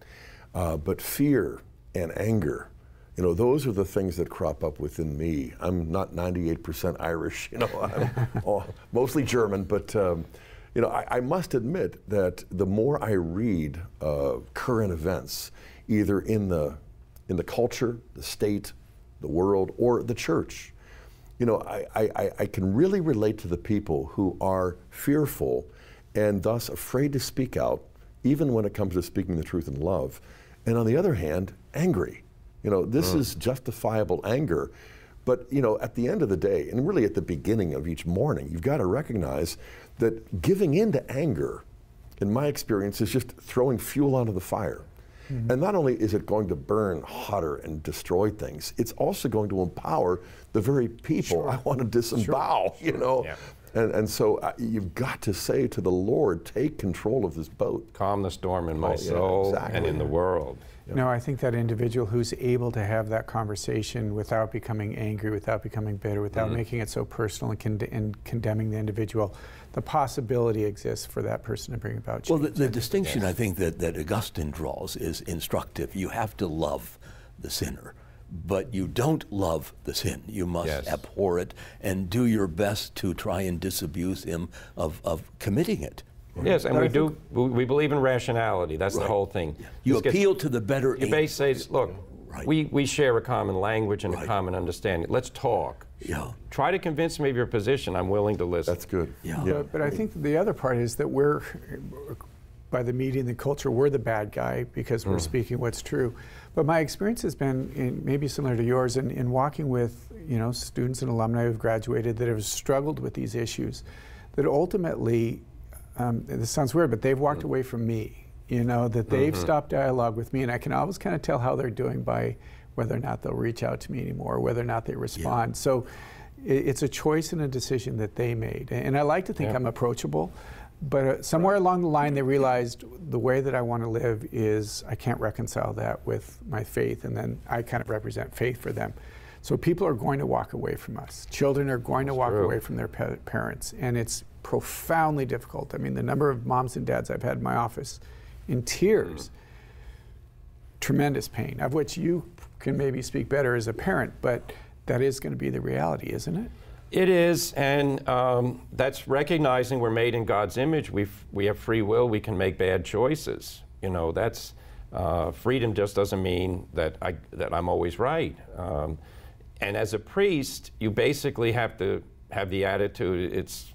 Uh, but fear and anger, you know, those are the things that crop up within me. I'm not 98% Irish, you know, I'm all- mostly German, but. Um, you know, I, I must admit that the more I read uh, current events, either in the in the culture, the state, the world, or the church, you know, I, I, I- I can really relate to the people who are fearful and thus afraid to speak out, even when it comes to speaking the truth in love. And on the other hand, angry. You know, this is justifiable anger. But, you know, at the end of the day, and really at the beginning of each morning, you've got to recognize that giving in to anger, in my experience, is just throwing fuel onto the fire. And not only is it going to burn hotter and destroy things, it's also going to empower the very people I want to disembowel, you know? Yeah. And, and so uh, you've got to say to the Lord, take control of this boat. Calm the storm in my Oh, yeah, soul and in the world. No, I think that individual who's able to have that conversation without becoming angry, without becoming bitter, without mm-hmm. making it so personal and, conde- and condemning the individual, the possibility exists for that person to bring about change. Well, the, the distinction I think that, that Augustine draws is instructive. You have to love the sinner, but you don't love the sin. You must Yes. abhor it and do your best to try and disabuse him of, of committing it. Yes, and But we do. We we believe in rationality. That's the whole thing. You This gets- appeal to the better. You basically say, look, Right. we, we share a common language and Right. a common understanding. Let's talk. Yeah. Try to convince me of your position. I'm willing to listen. That's good. Yeah. But, but I think the other part is that we're, by the media and the culture, we're the bad guy because we're hmm. speaking what's true. But my experience has been in, maybe similar to yours in, in walking with you know students and alumni who've graduated that have struggled with these issues, that ultimately, um, this sounds weird, but they've walked away from me. You know that they've stopped dialogue with me, and I can always kind of tell how they're doing by whether or not they'll reach out to me anymore, or whether or not they respond. So i- it's a choice and a decision that they made. And I like to think Yeah. I'm approachable, but uh, somewhere along the line they realized the way that I want to live is I can't reconcile that with my faith, and then I kind of represent faith for them. So people are going to walk away from us. Children are going to walk true. away from their pa- parents, and it's profoundly difficult. I mean, the number of moms and dads I've had in my office in tears tremendous pain, of which you can maybe speak better as a parent, but that is going to be the reality, isn't it? It is, and um, that's recognizing we're made in God's image. We we have free will. We can make bad choices. You know, that's uh, freedom. Just doesn't mean that I that I'm always right. Um, and as a priest, you basically have to have the attitude. It's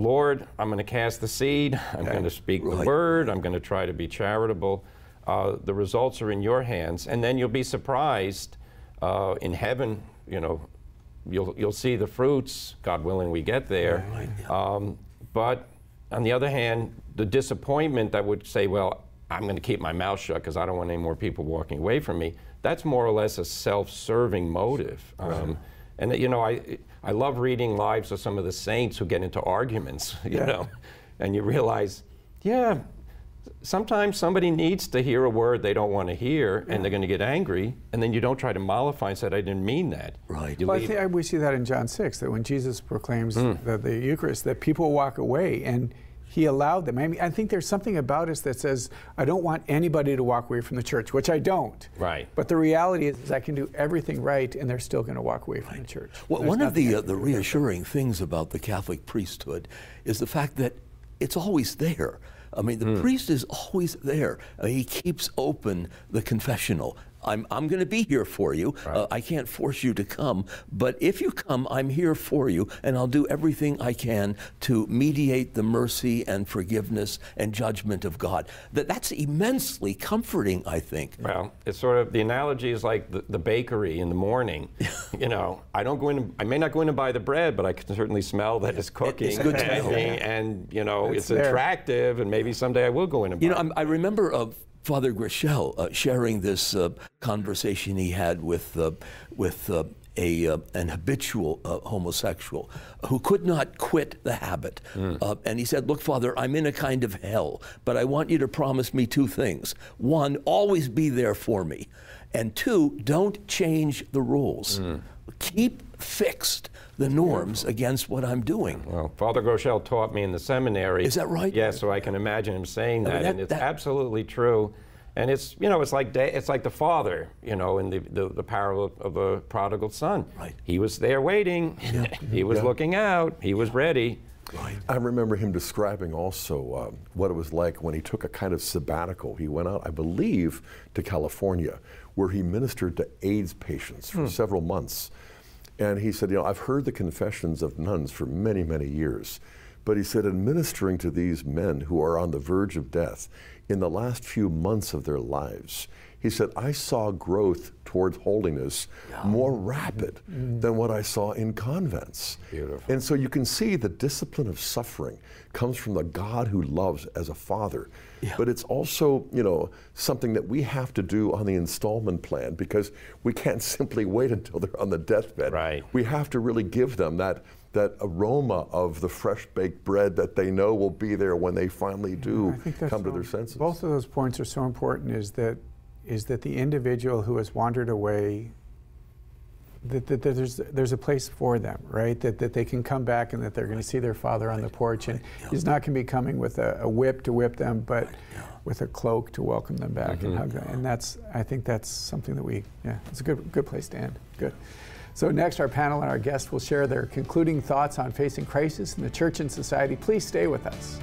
Lord, I'm going to cast the seed. I'm going to speak the word. I'm going to try to be charitable. Uh, the results are in your hands, and then you'll be surprised uh, in heaven. You know, you'll you'll see the fruits. God willing, we get there. Um, but on the other hand, the disappointment that would say, "Well, I'm going to keep my mouth shut because I don't want any more people walking away from me." That's more or less a self-serving motive. Um, and you know, I I love reading lives of some of the saints who get into arguments. You Yeah. know, and you realize, yeah, sometimes somebody needs to hear a word they don't want to hear, and they're going to get angry, and then you don't try to mollify and say, "I didn't mean that." Right. Well, I think we see that in John 6, that when Jesus proclaims hmm. the, the Eucharist, that people walk away and He allowed them. I mean, I think there's something about us that says, I don't want anybody to walk away from the church, which I don't. Right. But the reality is, is I can do everything right, and they're still going to walk away from the church. Well, There's one of the, uh, the do about that. reassuring things about the Catholic priesthood is the fact that it's always there. I mean, the priest is always there. Uh, he keeps open the confessional. I'm, I'm going to be here for you. Uh, I can't force you to come, but if you come, I'm here for you, and I'll do everything I can to mediate the mercy and forgiveness and judgment of God. That, that's immensely comforting, I think. Well, it's sort of the analogy is like the, the bakery in the morning. you know, I don't go in. I may not go in and buy the bread, but I can certainly smell that it's cooking. It's good and, smell. and you know, It's it's, attractive, and maybe someday I will go in and buy. You know, it. I'm, remember uh, Father Groeschel uh, sharing this uh, conversation he had with uh, with uh, a uh, an habitual uh, homosexual who could not quit the habit, uh, and he said, "Look, Father, I'm in a kind of hell, but I want you to promise me two things: one, always be there for me, and two, don't change the rules. Keep fixed." The norms against what I'm doing. Well, Father Groeschel taught me in the seminary. Is that right? Yeah, so I can imagine him saying that, mean, that- and it's that- absolutely true. And it's you know it's like da- it's like the father you know in the the, the parable of the prodigal son. Right. He was there waiting. Yeah. he was looking out. He was ready. Right. I remember him describing also um, what it was like when he took a kind of sabbatical. He went out, I believe, to California, where he ministered to AIDS patients for several months. And he said, You know, I've heard the confessions of nuns for many, many years. But he said, administering to these men who are on the verge of death in the last few months of their lives, he said, I saw growth towards holiness more rapid than what I saw in convents. Beautiful. And so you can see the discipline of suffering comes from the God who loves as a father. But it's also, you know, something that we have to do on the installment plan because we can't simply wait until they're on the deathbed. Right. We have to really give them that that aroma of the fresh baked bread that they know will be there when they finally do I think that's come to their senses. Both of those points are so important. Is that is that the individual who has wandered away. That, that, that there's there's a place for them, right? That that they can come back and that they're going to see their father on the porch, and he's not going to be coming with a, a whip to whip them, but with a cloak to welcome them back and mm-hmm. hug them. And that's I think that's something that we yeah, it's a good good place to end. Good. So next, our panel and our guests will share their concluding thoughts on facing crisis in the church and society. Please stay with us.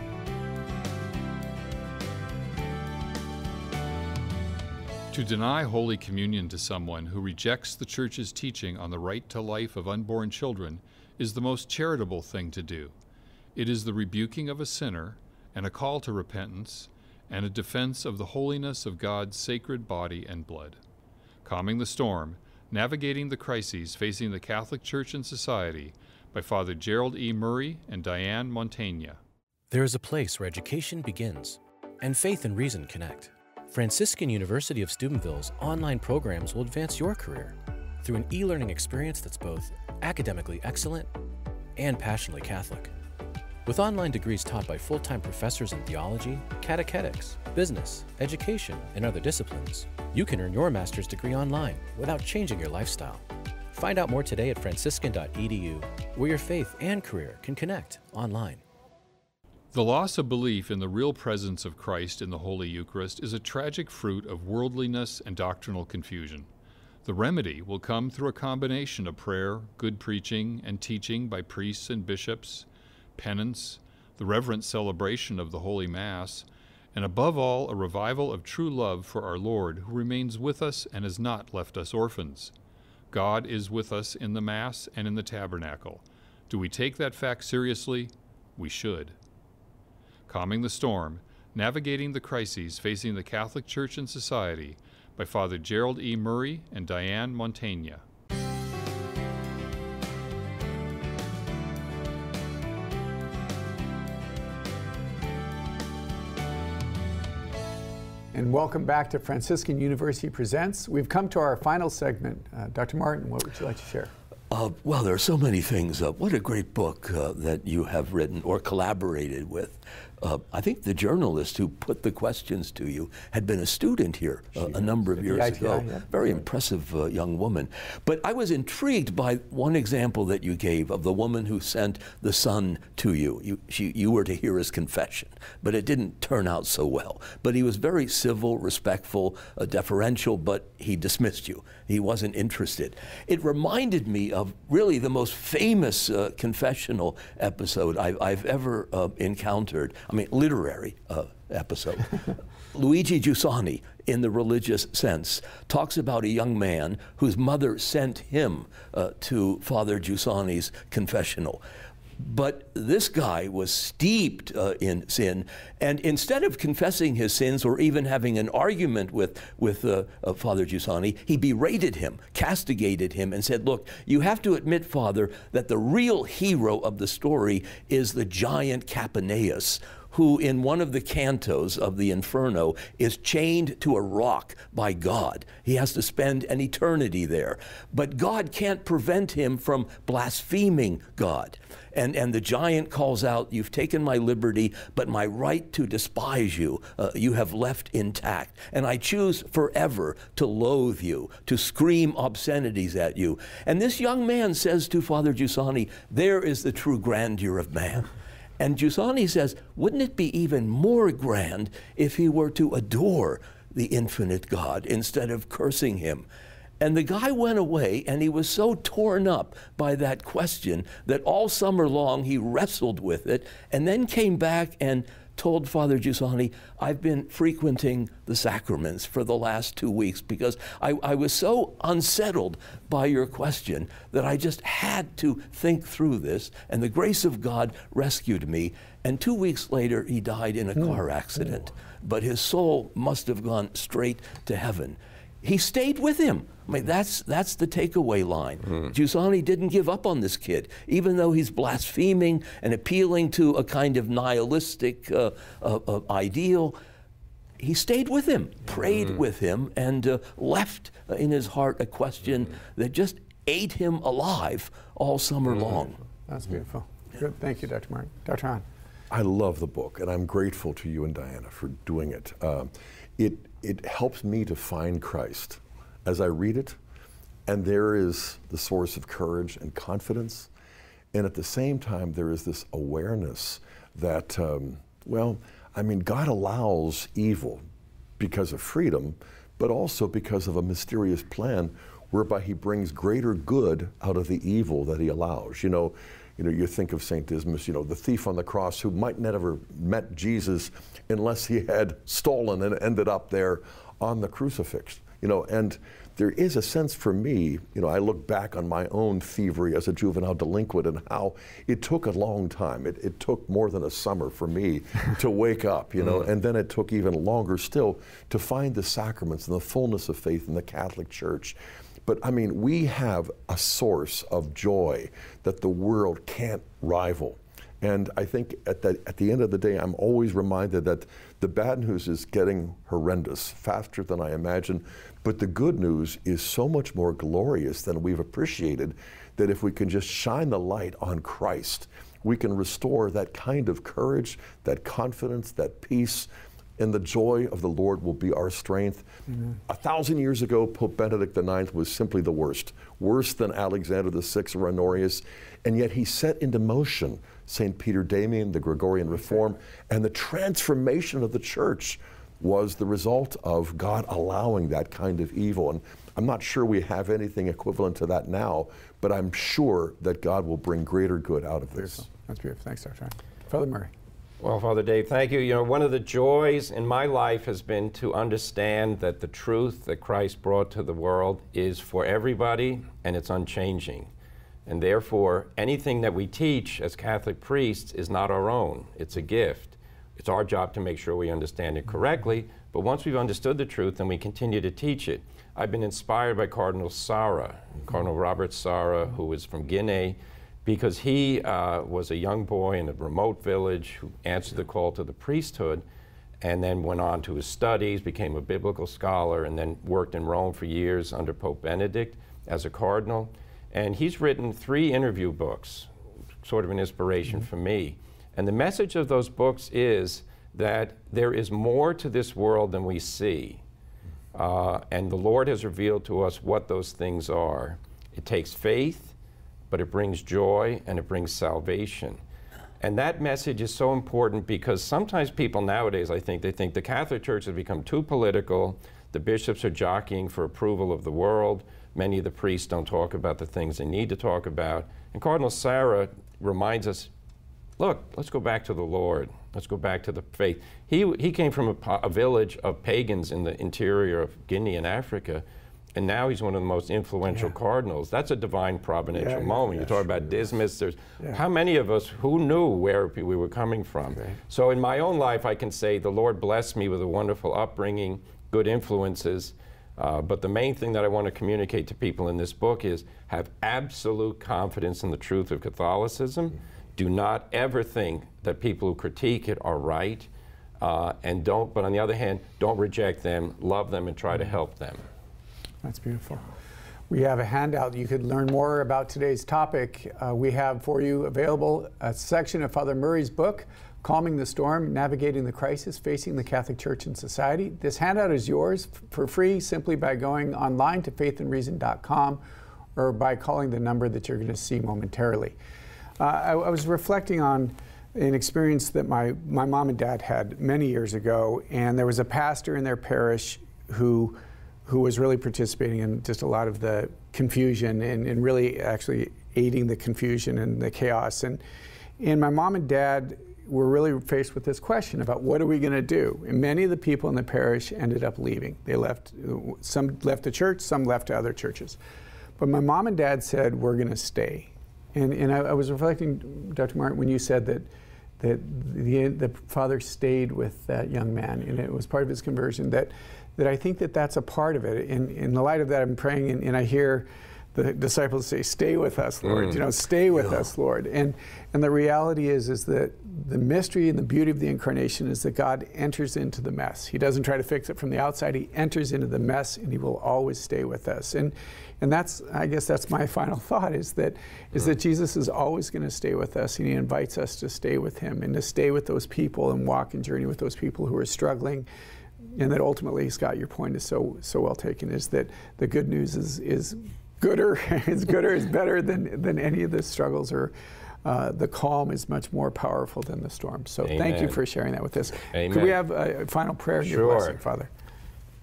To deny Holy Communion to someone who rejects the Church's teaching on the right to life of unborn children is the most charitable thing to do. It is the rebuking of a sinner and a call to repentance and a defense of the holiness of God's sacred body and blood. Calming the Storm Navigating the Crises Facing the Catholic Church and Society by Father Gerald E. Murray and Diane Montagna. There is a place where education begins and faith and reason connect. Franciscan University of Steubenville's online programs will advance your career through an e learning experience that's both academically excellent and passionately Catholic. With online degrees taught by full time professors in theology, catechetics, business, education, and other disciplines, you can earn your master's degree online without changing your lifestyle. Find out more today at franciscan.edu, where your faith and career can connect online. The loss of belief in the real presence of Christ in the Holy Eucharist is a tragic fruit of worldliness and doctrinal confusion. The remedy will come through a combination of prayer, good preaching, and teaching by priests and bishops, penance, the reverent celebration of the Holy Mass, and above all, a revival of true love for our Lord, who remains with us and has not left us orphans. God is with us in the Mass and in the tabernacle. Do we take that fact seriously? We should. Calming the Storm Navigating the Crises Facing the Catholic Church and Society by Father Gerald E. Murray and Diane Montagna. And welcome back to Franciscan University Presents. We've come to our final segment. Uh, Dr. Martin, what would you like to share? Uh, well, there are so many things. Uh, what a great book uh, that you have written or collaborated with Uh, I think the journalist who put the questions to you had been a student here uh, a number of years ago. Very impressive uh, young woman. But I was intrigued by one example that you gave of the woman who sent the son to you. You, she, you were to hear his confession, but it didn't turn out so well. But he was very civil, respectful, uh, deferential, but he dismissed you. He wasn't interested. It reminded me of really the most famous uh, confessional episode I've, I've ever uh, encountered. I mean, literary uh, episode. Luigi Giussani, in the religious sense, talks about a young man whose mother sent him uh, to Father Giussani's confessional. But this guy was steeped uh, in sin, and instead of confessing his sins or even having an argument with, with uh, uh, Father Giussani, he berated him, castigated him, and said, Look, you have to admit, Father, that the real hero of the story is the giant Capaneus, who in one of the cantos of the Inferno is chained to a rock by God. He has to spend an eternity there. But God can't prevent him from blaspheming God. And, and the giant calls out, You've taken my liberty, but my right to despise you, uh, you have left intact. And I choose forever to loathe you, to scream obscenities at you. And this young man says to Father Giussani, There is the true grandeur of man. And Giussani says, wouldn't it be even more grand if he were to adore the infinite God instead of cursing him? And the guy went away and he was so torn up by that question that all summer long he wrestled with it and then came back and told Father Giussani, I've been frequenting the sacraments for the last two weeks because I, I, was so unsettled by your question that I just had to think through this, and the grace of God rescued me. And two weeks later, he died in a hmm. car accident, but his soul must have gone straight to heaven. He stayed with him. I mean, that's, that's the takeaway line. Mm. Giussani didn't give up on this kid, even though he's blaspheming and appealing to a kind of nihilistic uh, uh, uh, ideal. He stayed with him, prayed mm. with him, and uh, left in his heart a question mm. that just ate him alive all summer long. That's beautiful. Good. Thank you, Dr. Martin. Dr. Hahn. I love the book, and I'm grateful to you and Diana for doing it. Um, it, it helps me to find Christ as I read it, and there is the source of courage and confidence. And at the same time, there is this awareness that, um, well, I mean, God allows evil because of freedom, but also because of a mysterious plan whereby He brings greater good out of the evil that He allows. You know, you know, you think of Saint Dismas, you know, the thief on the cross who might never met Jesus unless he had stolen and ended up there on the crucifix. You know, and there is a sense for me, you know, I look back on my own thievery as a juvenile delinquent and how it took a long time. It, it took more than a summer for me to wake up, you know, mm. and then it took even longer still to find the sacraments and the fullness of faith in the Catholic Church. But I mean, we have a source of joy that the world can't rival. And I think at the, at the end of the day, I'm always reminded that the bad news is getting horrendous, faster than I imagine. But the good news is so much more glorious than we've appreciated that if we can just shine the light on Christ, we can restore that kind of courage, that confidence, that peace, and the joy of the Lord will be our strength. A thousand years ago, Pope Benedict IX was simply the worst, worse than Alexander VI or Honorius, and yet he set into motion St. Peter Damian, the Gregorian Reform, and the transformation of the church was the result of God allowing that kind of evil. And I'm not sure we have anything equivalent to that now, but I'm sure that God will bring greater good out of this. Beautiful. That's beautiful. Thanks, Dr. Father Murray. Well, Father Dave, thank you. You know, one of the joys in my life has been to understand that the truth that Christ brought to the world is for everybody and it's unchanging. And therefore, anything that we teach as Catholic priests is not our own, it's a gift. It's our job to make sure we understand it correctly, but once we've understood the truth, then we continue to teach it. I've been inspired by Cardinal Sarah, Cardinal Robert Sarah, who is from Guinea because he uh, was a young boy in a remote village who answered the call to the priesthood and then went on to his studies, became a biblical scholar, and then worked in Rome for years under Pope Benedict as a cardinal. And he's written three interview books, sort of an inspiration mm-hmm. for me. And the message of those books is that there is more to this world than we see. Uh, and the Lord has revealed to us what those things are. It takes faith, but it brings joy and it brings salvation. And that message is so important because sometimes people nowadays, I think, they think the Catholic Church has become too political. The bishops are jockeying for approval of the world. Many of the priests don't talk about the things they need to talk about. And Cardinal Sarah reminds us look, let's go back to the Lord. Let's go back to the faith. He, he came from a, a village of pagans in the interior of Guinea in Africa and now he's one of the most influential yeah. cardinals. That's a divine providential yeah, moment. Yeah, you talk about Dismas. There's how many of us who knew where we were coming from. Right. So in my own life, I can say the Lord blessed me with a wonderful upbringing, good influences. Uh, but the main thing that I want to communicate to people in this book is have absolute confidence in the truth of Catholicism. Do not ever think that people who critique it are right. Uh, and don't, but on the other hand, don't reject them, love them, and try to help them. That's beautiful. We have a handout. You could learn more about today's topic. Uh, we have for you available a section of Father Murray's book, Calming the Storm Navigating the Crisis Facing the Catholic Church and Society. This handout is yours for free simply by going online to faithandreason.com or by calling the number that you're going to see momentarily. Uh, I, I was reflecting on an experience that my, my mom and dad had many years ago, and there was a pastor in their parish who who was really participating in just a lot of the confusion and, and really actually aiding the confusion and the chaos. And, and my mom and dad were really faced with this question about what are we going to do? And many of the people in the parish ended up leaving. They left, some left the church, some left to other churches. But my mom and dad said, we're going to stay. And, and I, I, was reflecting, Dr. Martin, when you said that, that the, the father stayed with that young man, and it was part of his conversion, that that I think that that's a part of it. In, in the light of that, I'm praying and, and I hear the disciples say, "Stay with us, Lord." Mm. You know, stay with yeah. us, Lord. And and the reality is is that the mystery and the beauty of the incarnation is that God enters into the mess. He doesn't try to fix it from the outside. He enters into the mess, and He will always stay with us. And and that's I guess that's my final thought is that is that Jesus is always going to stay with us, and He invites us to stay with Him and to stay with those people and walk and journey with those people who are struggling and that ultimately, Scott, your point is so so well taken. Is that the good news is is gooder, is gooder, is better than than any of the struggles or. Uh, the calm is much more powerful than the storm. So Amen. thank you for sharing that with us. Amen. Could we have a final prayer sure. your blessing, Father?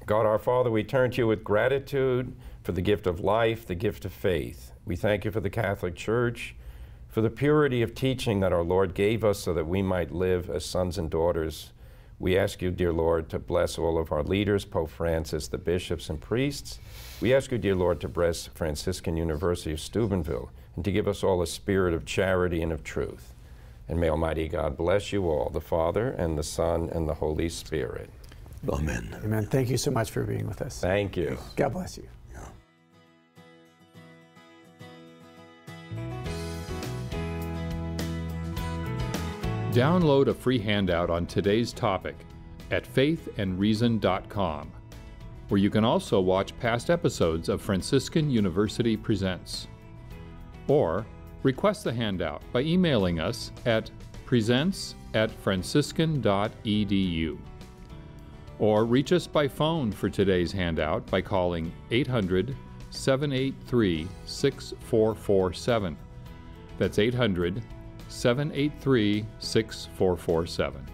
God our Father, we turn to you with gratitude for the gift of life, the gift of faith. We thank you for the Catholic Church, for the purity of teaching that our Lord gave us so that we might live as sons and daughters we ask you, dear Lord, to bless all of our leaders, Pope Francis, the bishops and priests. We ask you, dear Lord, to bless Franciscan University of Steubenville and to give us all a spirit of charity and of truth. And may Almighty God bless you all, the Father and the Son and the Holy Spirit. Amen. Amen. Thank you so much for being with us. Thank you. God bless you. Download a free handout on today's topic at faithandreason.com, where you can also watch past episodes of Franciscan University Presents. Or request the handout by emailing us at presents at franciscan.edu. Or reach us by phone for today's handout by calling 800 783 6447. That's 800 783 6447.